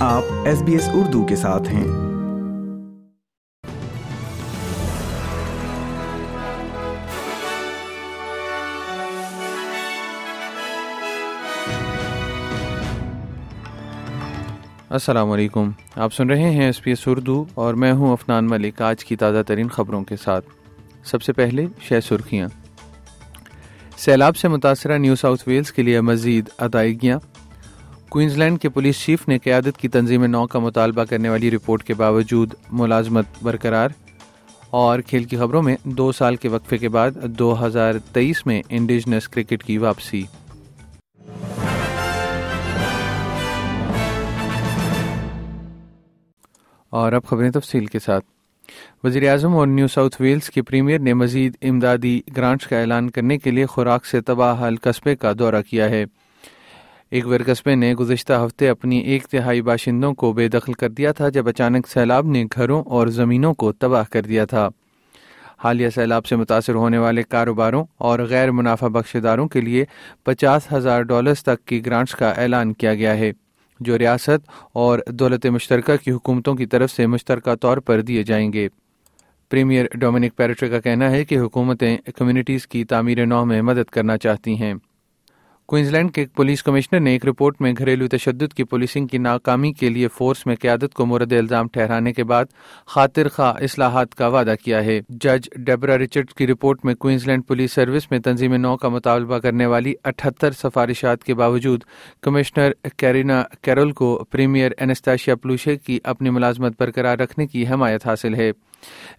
آپ S B S Urdu کے ساتھ ہیں۔ السلام علیکم۔ آپ سن رہے ہیں ایس پی ایس اردو اور میں ہوں افنان ملک۔ آج کی تازہ ترین خبروں کے ساتھ۔ سب سے پہلے شہ سرخیاں۔ سیلاب سے متاثرہ نیو ساؤتھ ویلز کے لیے مزید ادائیگیاں۔ کوئنز لینڈ کے پولیس چیف نے قیادت کی تنظیم نو کا مطالبہ کرنے والی رپورٹ کے باوجود ملازمت برقرار اور کھیل کی خبروں میں دو سال کے وقفے کے بعد دو ہزار تیئیس میں انڈیجنس کرکٹ کی واپسی۔ اور اب خبریں تفصیل کے ساتھ۔ وزیر اعظم اور نیو ساؤتھ ویلز کے پریمیئر نے مزید امدادی گرانٹس کا اعلان کرنے کے لیے خوراک سے تباہ حل قصبے کا دورہ کیا ہے۔ ایک قصبے نے گزشتہ ہفتے اپنی ایک تہائی باشندوں کو بے دخل کر دیا تھا جب اچانک سیلاب نے گھروں اور زمینوں کو تباہ کر دیا تھا۔ حالیہ سیلاب سے متاثر ہونے والے کاروباروں اور غیر منافع بخشداروں کے لیے پچاس ہزار ڈالرز تک کی گرانٹس کا اعلان کیا گیا ہے، جو ریاست اور دولت مشترکہ کی حکومتوں کی طرف سے مشترکہ طور پر دیے جائیں گے۔ پریمیئر ڈومینک پیرٹر کا کہنا ہے کہ حکومتیں کمیونٹیز کی تعمیر نو میں مدد کرنا چاہتی ہیں۔ کوئنز لینڈ کے پولیس کمشنر نے ایک رپورٹ میں گھریلو تشدد کی پولیسنگ کی ناکامی کے لیے فورس میں قیادت کو مورد الزام ٹھہرانے کے بعد خاطر خواہ اصلاحات کا وعدہ کیا ہے۔ جج ڈیبرا رچرڈ کی رپورٹ میں کوئنز لینڈ پولیس سروس میں تنظیم نو کا مطالبہ کرنے والی اٹھہتر سفارشات کے باوجود کمشنر کیرینا کیرول کو پریمیئر انستاشیا پلوشے کی اپنی ملازمت برقرار رکھنے کی حمایت حاصل ہے۔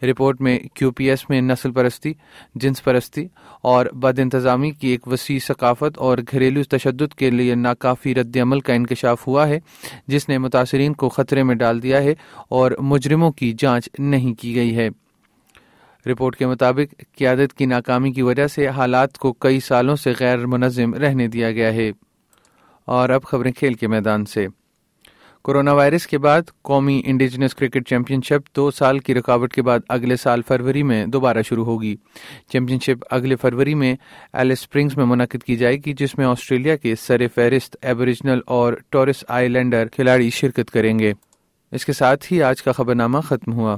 رپورٹ میں کیو پی ایس میں نسل پرستی، جنس پرستی اور بد انتظامی کی ایک وسیع ثقافت اور گھریلو تشدد کے لیے ناکافی رد عمل کا انکشاف ہوا ہے، جس نے متاثرین کو خطرے میں ڈال دیا ہے اور مجرموں کی جانچ نہیں کی گئی ہے۔ رپورٹ کے مطابق، قیادت کی ناکامی کی وجہ سے حالات کو کئی سالوں سے غیر منظم رہنے دیا گیا ہے۔ اور اب خبریں کھیل کے میدان سے۔ کورونا وائرس کے بعد قومی انڈیجنس کرکٹ چیمپئن شپ دو سال کی رکاوٹ کے بعد اگلے سال فروری میں دوبارہ شروع ہوگی۔ چیمپئن شپ اگلے فروری میں ایلس اسپرنگز میں منعقد کی جائے گی، جس میں آسٹریلیا کے سر فہرست ایبوریجنل اور ٹورس آئی لینڈر کھلاڑی شرکت کریں گے۔ اس کے ساتھ ہی آج کا خبر نامہ ختم ہوا۔